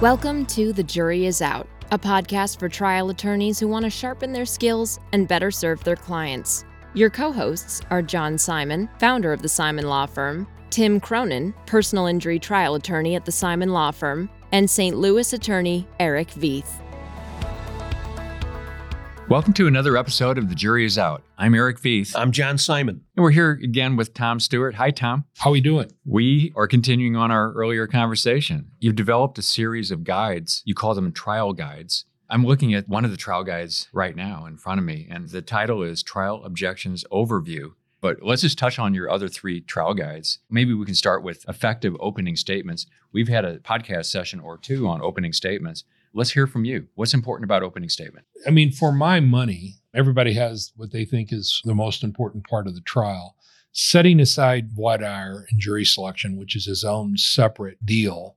Welcome to The Jury Is Out, a podcast for trial attorneys who want to sharpen their skills and better serve their clients. Your co hosts are John Simon, founder of the Simon Law Firm, Tim Cronin, personal injury trial attorney at the Simon Law Firm, and St. Louis attorney Eric Veith. Welcome to another episode of The Jury Is Out. I'm Eric Veith. I'm John Simon. And we're here again with Tom Stewart. Hi, Tom. How are we doing? We are continuing on our earlier conversation. You've developed a series of guides. You call them trial guides. I'm looking at one of the trial guides right now in front of me, and the title is Trial Objections Overview. But let's just touch on your other three trial guides. Maybe we can start with effective opening statements. We've had a podcast session or two on opening statements. Let's hear from you. What's important about opening statement? I mean, for my money, everybody has what they think is the most important part of the trial. Setting aside voir dire and jury selection, which is his own separate deal,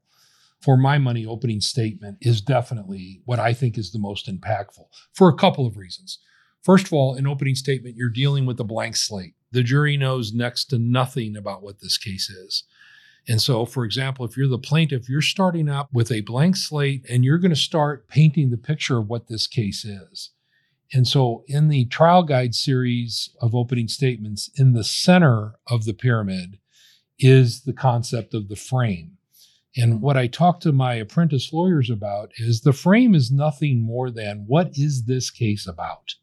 for my money, opening statement is definitely what I think is the most impactful for a couple of reasons. First of all, in opening statement, you're dealing with a blank slate. The jury knows next to nothing about what this case is. And so, for example, if you're the plaintiff, you're starting up with a blank slate and you're going to start painting the picture of what this case is. And so, in the trial guide series of opening statements, in the center of the pyramid is the concept of the frame. And what I talk to my apprentice lawyers about is the frame is nothing more than what is this case about?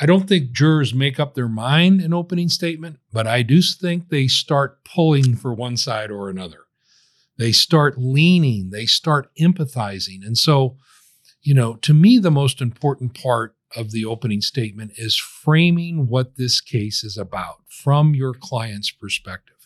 I don't think jurors make up their mind in opening statement, but I do think they start pulling for one side or another. They start leaning, they start empathizing. And so, you know, to me, the most important part of the opening statement is framing what this case is about from your client's perspective.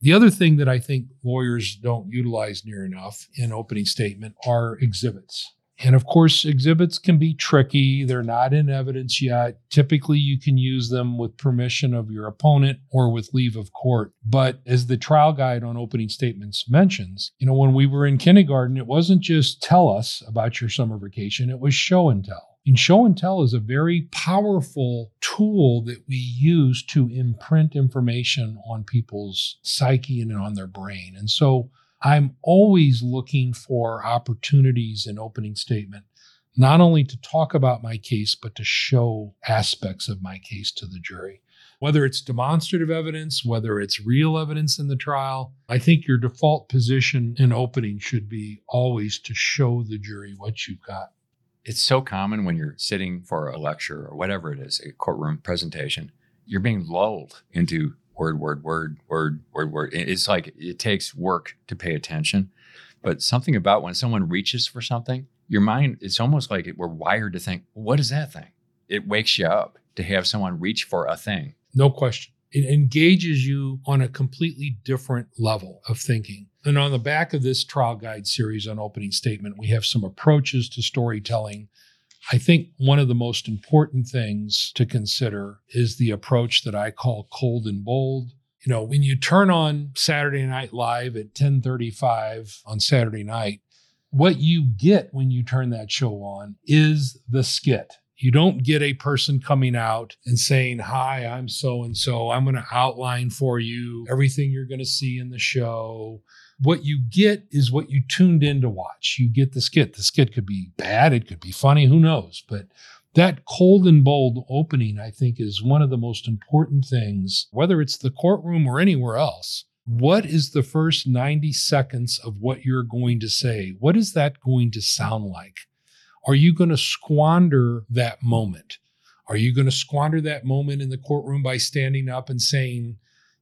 The other thing that I think lawyers don't utilize near enough in opening statement are exhibits. And of course, exhibits can be tricky. They're not in evidence yet. Typically, you can use them with permission of your opponent or with leave of court. But as the trial guide on opening statements mentions, you know, when we were in kindergarten, it wasn't just tell us about your summer vacation, it was show and tell. And show and tell is a very powerful tool that we use to imprint information on people's psyche and on their brain. And so I'm always looking for opportunities in opening statement, not only to talk about my case, but to show aspects of my case to the jury. Whether it's demonstrative evidence, whether it's real evidence in the trial, I think your default position in opening should be always to show the jury what you've got. It's so common when you're sitting for a lecture or whatever it is, a courtroom presentation, you're being lulled into word, word, word, word, word, word. It's like it takes work to pay attention. But something about when someone reaches for something, your mind, it's almost like we're wired to think, what is that thing? It wakes you up to have someone reach for a thing. No question. It engages you on a completely different level of thinking. And on the back of this trial guide series on opening statement, we have some approaches to storytelling I think one of the most important things to consider is the approach that I call cold and bold. You know, when you turn on Saturday Night Live at 10:35 on Saturday night, what you get when you turn that show on is the skit. You don't get a person coming out and saying, Hi, I'm so and so. I'm going to outline for you everything you're going to see in the show. What you get is what you tuned in to watch. You get the skit. The skit could be bad, it could be funny, who knows? But that cold and bold opening, I think, is one of the most important things, whether it's the courtroom or anywhere else. What is the first 90 seconds of what you're going to say? What is that going to sound like? Are you going to squander that moment? Are you going to squander that moment in the courtroom by standing up and saying,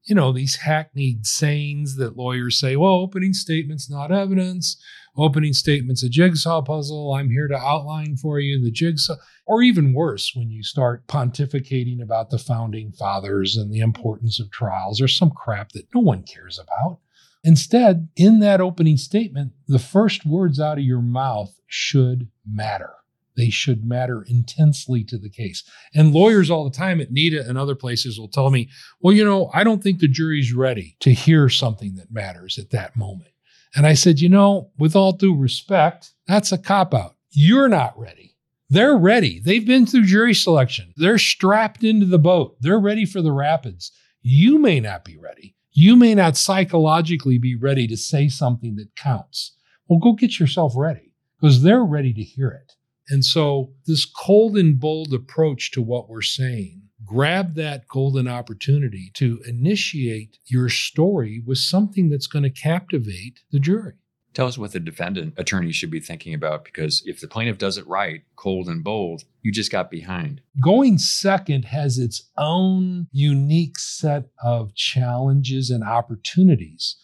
you know, these hackneyed sayings that lawyers say, well, opening statement's not evidence. Opening statement's a jigsaw puzzle. I'm here to outline for you the jigsaw. Or even worse, when you start pontificating about the founding fathers and the importance of trials or some crap that no one cares about. Instead, in that opening statement, the first words out of your mouth should matter. They should matter intensely to the case. And lawyers all the time at NITA and other places will tell me, well, you know, I don't think the jury's ready to hear something that matters at that moment. And I said, you know, with all due respect, that's a cop out. You're not ready. They're ready. They've been through jury selection. They're strapped into the boat. They're ready for the rapids. You may not be ready. You may not psychologically be ready to say something that counts. Well, go get yourself ready because they're ready to hear it. And so, this cold and bold approach to what we're saying, grab that golden opportunity to initiate your story with something that's going to captivate the jury. Tell us what the defendant attorney should be thinking about because if the plaintiff does it right, cold and bold, you just got behind. Going second has its own unique set of challenges and opportunities.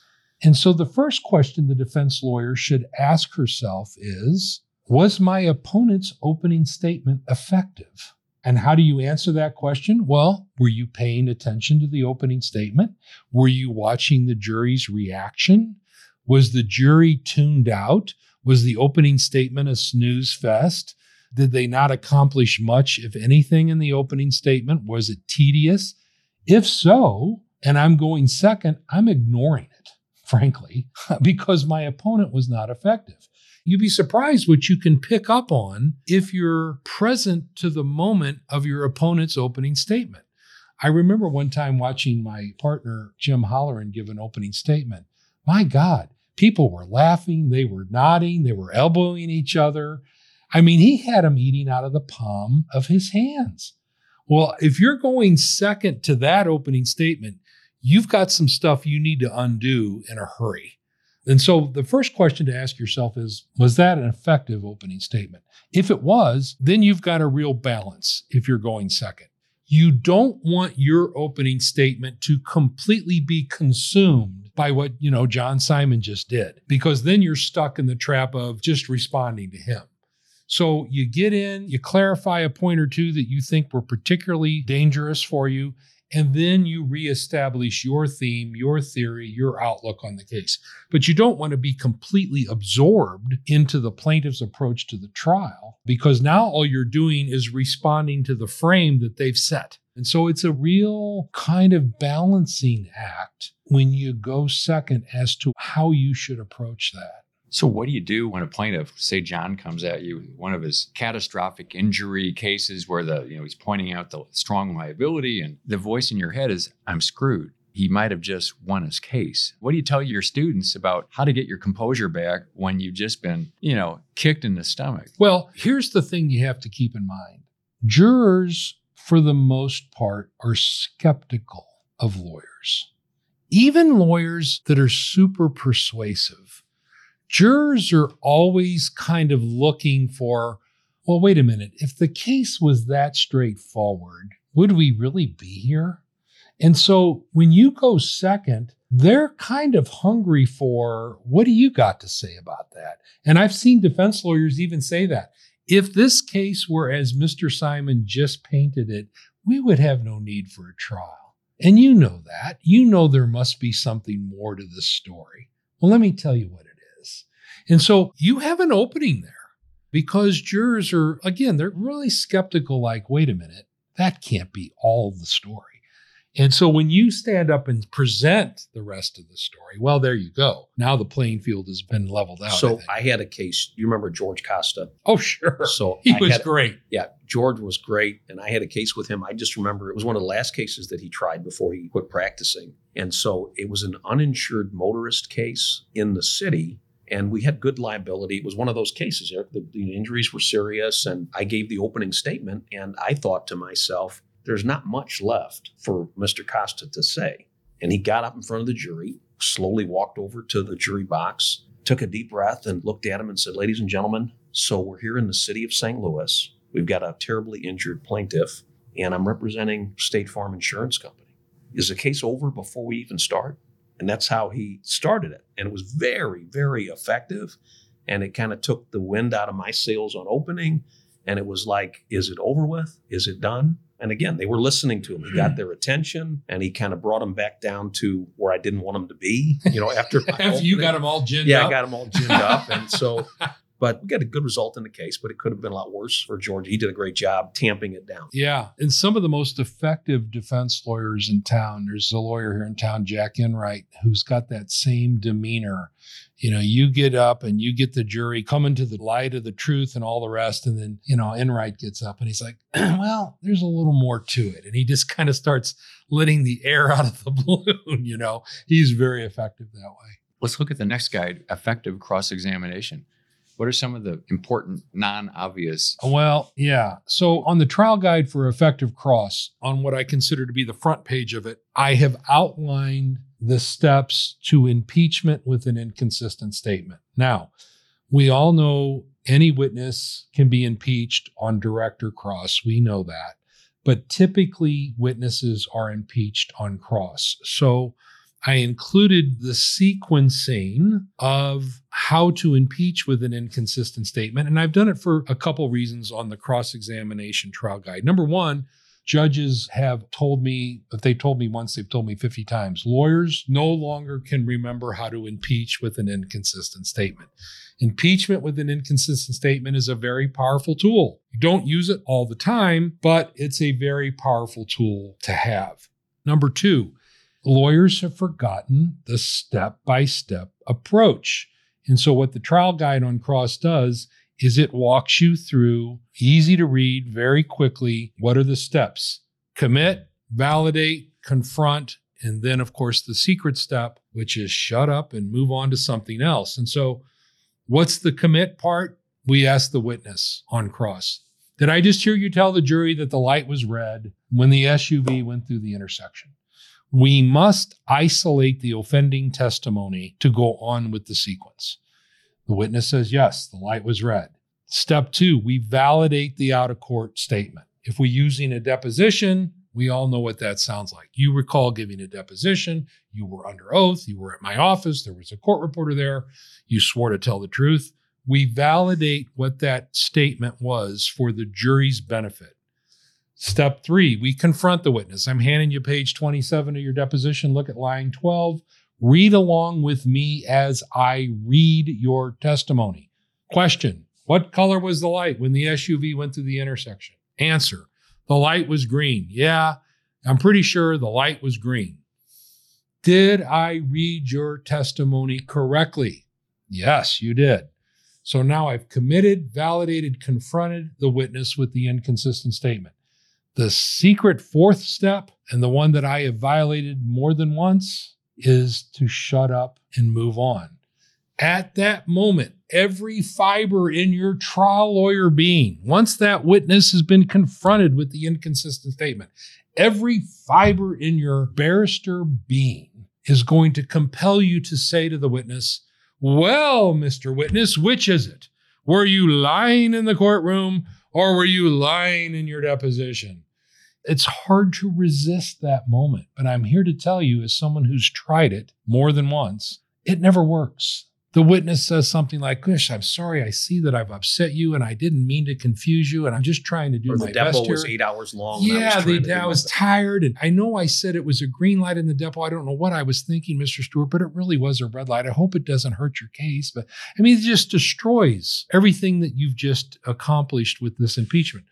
And so the first question the defense lawyer should ask herself is Was my opponent's opening statement effective? And how do you answer that question? Well, were you paying attention to the opening statement? Were you watching the jury's reaction? Was the jury tuned out? Was the opening statement a snooze fest? Did they not accomplish much, if anything, in the opening statement? Was it tedious? If so, and I'm going second, I'm ignoring it, frankly, because my opponent was not effective. You'd be surprised what you can pick up on if you're present to the moment of your opponent's opening statement. I remember one time watching my partner, Jim Holleran, give an opening statement. My God, People were laughing, they were nodding, they were elbowing each other. I mean, he had them eating out of the palm of his hands. Well, if you're going second to that opening statement, you've got some stuff you need to undo in a hurry. And so the first question to ask yourself is Was that an effective opening statement? If it was, then you've got a real balance if you're going second. You don't want your opening statement to completely be consumed by what, you know, John Simon just did, because then you're stuck in the trap of just responding to him. So you get in, you clarify a point or two that you think were particularly dangerous for you, and then you reestablish your theme, your theory, your outlook on the case. But you don't want to be completely absorbed into the plaintiff's approach to the trial because now all you're doing is responding to the frame that they've set. And so it's a real kind of balancing act when you go second as to how you should approach that. So, what do you do when a plaintiff, say John, comes at you in one of his catastrophic injury cases where the you know he's pointing out the strong liability and the voice in your head is, "I'm screwed." He might have just won his case. What do you tell your students about how to get your composure back when you've just been, you know, kicked in the stomach? Well, here's the thing you have to keep in mind: jurors for the most part, are skeptical of lawyers. Even lawyers that are super persuasive, jurors are always kind of looking for, well, wait a minute, if the case was that straightforward, would we really be here? And so when you go second, they're kind of hungry for what do you got to say about that? And I've seen defense lawyers even say that. If this case were as Mr. Simon just painted it, we would have no need for a trial. And you know that. You know there must be something more to this story. Well, let me tell you what. And so you have an opening there because jurors are, again, they're really skeptical like, wait a minute, that can't be all the story. And so when you stand up and present the rest of the story, well, there you go. Now the playing field has been leveled out. So I, I had a case. You remember George Costa? Oh, sure. So he I was had, great. Yeah, George was great. And I had a case with him. I just remember it was one of the last cases that he tried before he quit practicing. And so it was an uninsured motorist case in the city and we had good liability. It was one of those cases, Eric. The, the, injuries were serious, and I gave the opening statement, and I thought to myself, there's not much left for Mr. Costa to say. And he got up in front of the jury, slowly walked over to the jury box, took a deep breath, and looked at him and said, Ladies and gentlemen, so we're here in the city of St. Louis. We've got a terribly injured plaintiff, and I'm representing State Farm Insurance Company. Is the case over before we even start? And that's how he started it. And it was very, very effective. And it kind of took the wind out of my sails on opening. And it was like, is it over with? Is it done? And again, they were listening to him. He got hmm. their attention and he kind of brought them back down to where I didn't want them to be, you know, after, after you got them all ginned up. yeah, up. I got them all ginned up. And so, but we got a good result in the case, but it could have been a lot worse for George. He did a great job tamping it down. Yeah. And some of the most effective defense lawyers in town, there's a lawyer here in town, Jack Enright, who's got that same demeanor you know, you get up and you get the jury coming to the light of the truth and all the rest. And then, you know, Enright gets up and he's like, well, there's a little more to it. And he just kind of starts letting the air out of the balloon, you know. He's very effective that way. Let's look at the next guide effective cross examination. What are some of the important non obvious? Well, yeah. So on the trial guide for effective cross, on what I consider to be the front page of it, I have outlined the steps to impeachment with an inconsistent statement. Now, we all know any witness can be impeached on direct or cross. We know that. But typically, witnesses are impeached on cross. So I included the sequencing of how to impeach with an inconsistent statement. And I've done it for a couple reasons on the cross examination trial guide. Number one, judges have told me, if they told me once, they've told me 50 times, lawyers no longer can remember how to impeach with an inconsistent statement. Impeachment with an inconsistent statement is a very powerful tool. You don't use it all the time, but it's a very powerful tool to have. Number two, lawyers have forgotten the step by step approach. And so, what the trial guide on cross does is it walks you through, easy to read, very quickly. What are the steps? Commit, validate, confront, and then, of course, the secret step, which is shut up and move on to something else. And so, what's the commit part? We ask the witness on cross. Did I just hear you tell the jury that the light was red when the SUV went through the intersection? We must isolate the offending testimony to go on with the sequence. The witness says, yes, the light was red. Step two, we validate the out of court statement. If we're using a deposition, we all know what that sounds like. You recall giving a deposition, you were under oath, you were at my office, there was a court reporter there, you swore to tell the truth. We validate what that statement was for the jury's benefit. Step three, we confront the witness. I'm handing you page 27 of your deposition. Look at line 12. Read along with me as I read your testimony. Question What color was the light when the SUV went through the intersection? Answer The light was green. Yeah, I'm pretty sure the light was green. Did I read your testimony correctly? Yes, you did. So now I've committed, validated, confronted the witness with the inconsistent statement. The secret fourth step, and the one that I have violated more than once, is to shut up and move on. At that moment, every fiber in your trial lawyer being, once that witness has been confronted with the inconsistent statement, every fiber in your barrister being is going to compel you to say to the witness, Well, Mr. Witness, which is it? Were you lying in the courtroom or were you lying in your deposition? It's hard to resist that moment. But I'm here to tell you, as someone who's tried it more than once, it never works. The witness says something like, Gosh, I'm sorry. I see that I've upset you and I didn't mean to confuse you. And I'm just trying to do or my the best. The was eight hours long. Yeah, I was, they, I was tired. And I know I said it was a green light in the depo. I don't know what I was thinking, Mr. Stewart, but it really was a red light. I hope it doesn't hurt your case. But I mean, it just destroys everything that you've just accomplished with this impeachment.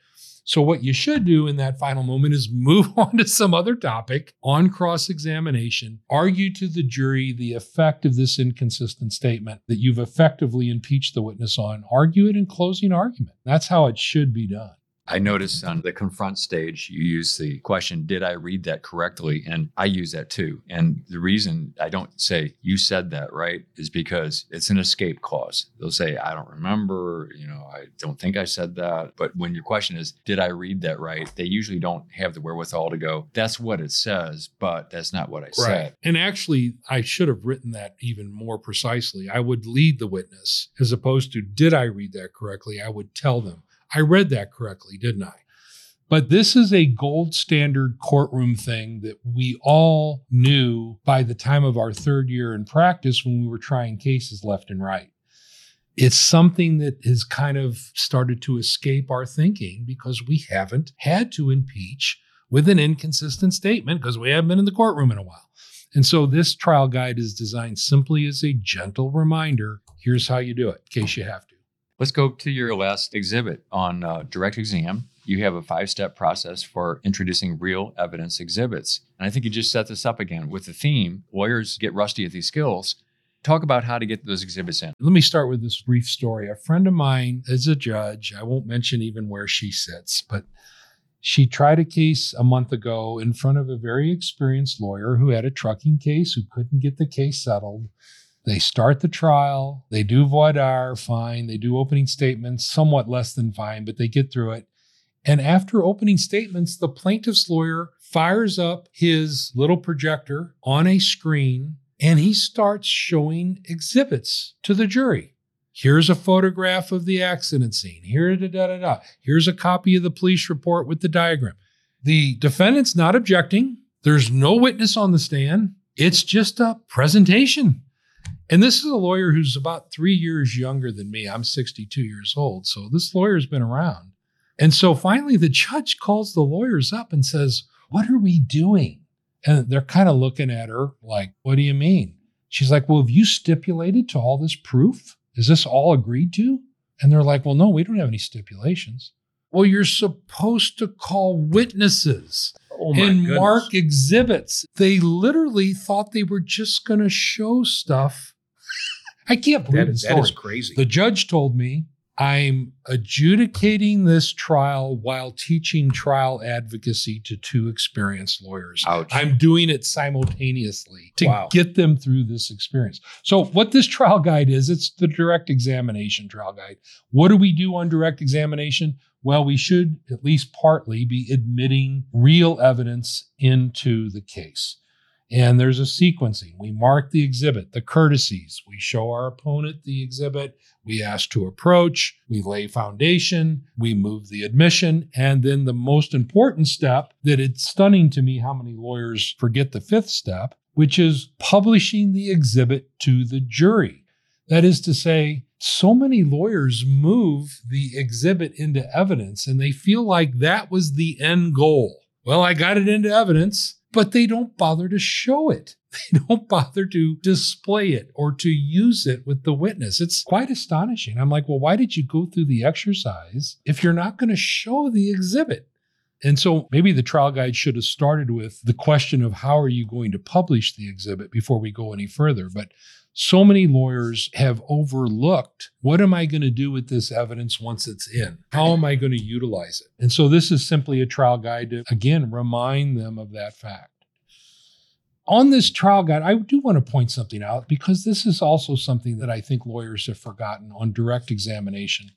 So, what you should do in that final moment is move on to some other topic on cross examination, argue to the jury the effect of this inconsistent statement that you've effectively impeached the witness on, argue it in closing argument. That's how it should be done. I noticed on the confront stage, you use the question, Did I read that correctly? And I use that too. And the reason I don't say, You said that, right, is because it's an escape clause. They'll say, I don't remember, you know, I don't think I said that. But when your question is, Did I read that right? They usually don't have the wherewithal to go, That's what it says, but that's not what I said. Right. And actually, I should have written that even more precisely. I would lead the witness as opposed to, Did I read that correctly? I would tell them I read that correctly, didn't I? But this is a gold standard courtroom thing that we all knew by the time of our third year in practice when we were trying cases left and right. It's something that has kind of started to escape our thinking because we haven't had to impeach with an inconsistent statement because we haven't been in the courtroom in a while. And so this trial guide is designed simply as a gentle reminder here's how you do it in case you have to. Let's go to your last exhibit on uh, direct exam. You have a five step process for introducing real evidence exhibits. And I think you just set this up again with the theme lawyers get rusty at these skills. Talk about how to get those exhibits in. Let me start with this brief story. A friend of mine is a judge. I won't mention even where she sits, but she tried a case a month ago in front of a very experienced lawyer who had a trucking case who couldn't get the case settled They start the trial, they do voir dire, fine. They do opening statements, somewhat less than fine, but they get through it. And after opening statements, the plaintiff's lawyer fires up his little projector on a screen and he starts showing exhibits to the jury. Here's a photograph of the accident scene. Here, da, da, da, da. Here's a copy of the police report with the diagram. The defendant's not objecting. There's no witness on the stand. It's just a presentation. And this is a lawyer who's about three years younger than me. I'm 62 years old. So this lawyer's been around. And so finally, the judge calls the lawyers up and says, What are we doing? And they're kind of looking at her like, What do you mean? She's like, Well, have you stipulated to all this proof? Is this all agreed to? And they're like, Well, no, we don't have any stipulations. Well, you're supposed to call witnesses Oh and goodness. mark exhibits. They literally thought they were just going to show stuff. I can't believe that, the that is crazy. The judge told me I'm adjudicating this trial while teaching trial advocacy to two experienced lawyers. Ouch. I'm doing it simultaneously to Wow. get them through this experience. So, what this trial guide is, it's the direct examination trial guide. What do we do on direct examination? Well, we should at least partly be admitting real evidence into the case. And there's a sequencing. We mark the exhibit, the courtesies. We show our opponent the exhibit. We ask to approach. We lay foundation. We move the admission. And then the most important step that it's stunning to me how many lawyers forget the fifth step, which is publishing the exhibit to the jury. That is to say, so many lawyers move the exhibit into evidence and they feel like that was the end goal. Well, I got it into evidence, but they don't bother to show it. They don't bother to display it or to use it with the witness. It's quite astonishing. I'm like, well, why did you go through the exercise if you're not going to show the exhibit? And so maybe the trial guide should have started with the question of how are you going to publish the exhibit before we go any further. But so many lawyers have overlooked what am I going to do with this evidence once it's in? How am I going to utilize it? And so this is simply a trial guide to, again, remind them of that fact. On this trial guide, I do want to point something out because this is also something that I think lawyers have forgotten on direct examination.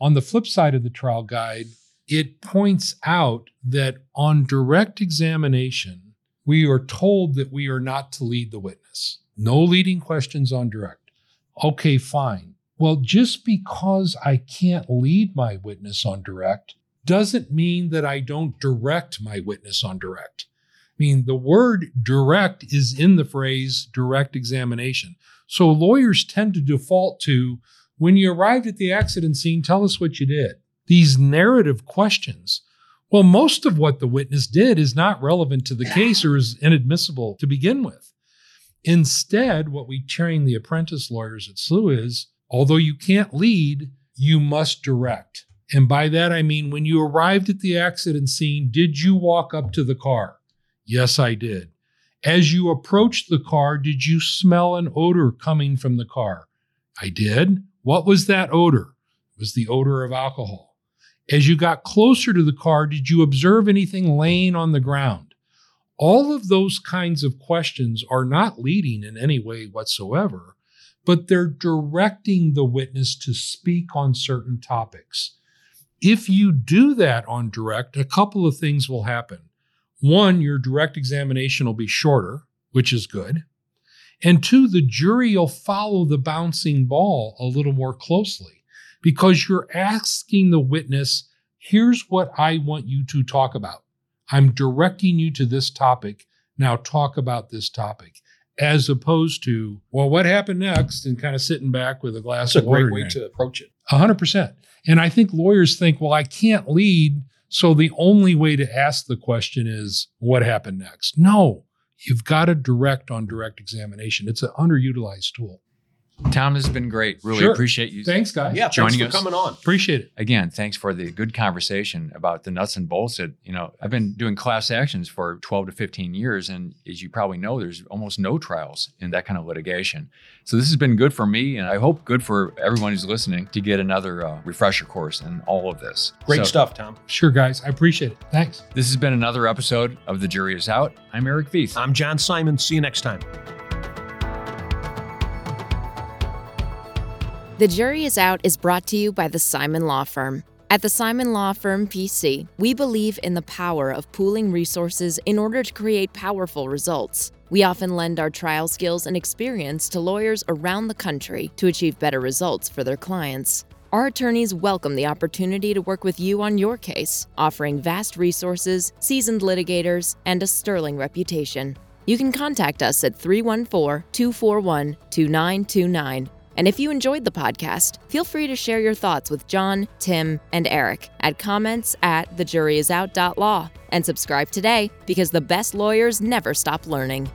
On the flip side of the trial guide, it points out that on direct examination, we are told that we are not to lead the witness. No leading questions on direct. Okay, fine. Well, just because I can't lead my witness on direct doesn't mean that I don't direct my witness on direct. I mean, the word direct is in the phrase direct examination. So lawyers tend to default to when you arrived at the accident scene, tell us what you did. These narrative questions. Well, most of what the witness did is not relevant to the case or is inadmissible to begin with. Instead, what we train the apprentice lawyers at SLU is although you can't lead, you must direct. And by that, I mean when you arrived at the accident scene, did you walk up to the car? Yes, I did. As you approached the car, did you smell an odor coming from the car? I did. What was that odor? It was the odor of alcohol. As you got closer to the car, did you observe anything laying on the ground? All of those kinds of questions are not leading in any way whatsoever, but they're directing the witness to speak on certain topics. If you do that on direct, a couple of things will happen. One, your direct examination will be shorter, which is good. And two, the jury will follow the bouncing ball a little more closely because you're asking the witness, here's what I want you to talk about. I'm directing you to this topic. Now talk about this topic. As opposed to, well, what happened next? And kind of sitting back with a glass That's a of water. great way to approach it. A hundred percent. And I think lawyers think, well, I can't lead. So the only way to ask the question is, what happened next? No, you've got to direct on direct examination. It's an underutilized tool. Tom, this has been great. Really Sure. appreciate you. Thanks, guys. Yeah, joining thanks Joining for us. coming on. Appreciate it. Again, thanks for the good conversation about the nuts and bolts. That you know, I've been doing class actions for 12 to 15 years, and as you probably know, there's almost no trials in that kind of litigation. So this has been good for me, and I hope good for everyone who's listening to get another uh, refresher course in all of this. Great So, stuff, Tom. Sure, guys. I appreciate it. Thanks. This has been another episode of The Jury Is Out. I'm Eric Veith. I'm John Simon. See you next time. The Jury is Out is brought to you by the Simon Law Firm. At the Simon Law Firm PC, we believe in the power of pooling resources in order to create powerful results. We often lend our trial skills and experience to lawyers around the country to achieve better results for their clients. Our attorneys welcome the opportunity to work with you on your case, offering vast resources, seasoned litigators, and a sterling reputation. You can contact us at 314 241 2929. And if you enjoyed the podcast, feel free to share your thoughts with John, Tim, and Eric at comments at thejuryisout.law and subscribe today because the best lawyers never stop learning.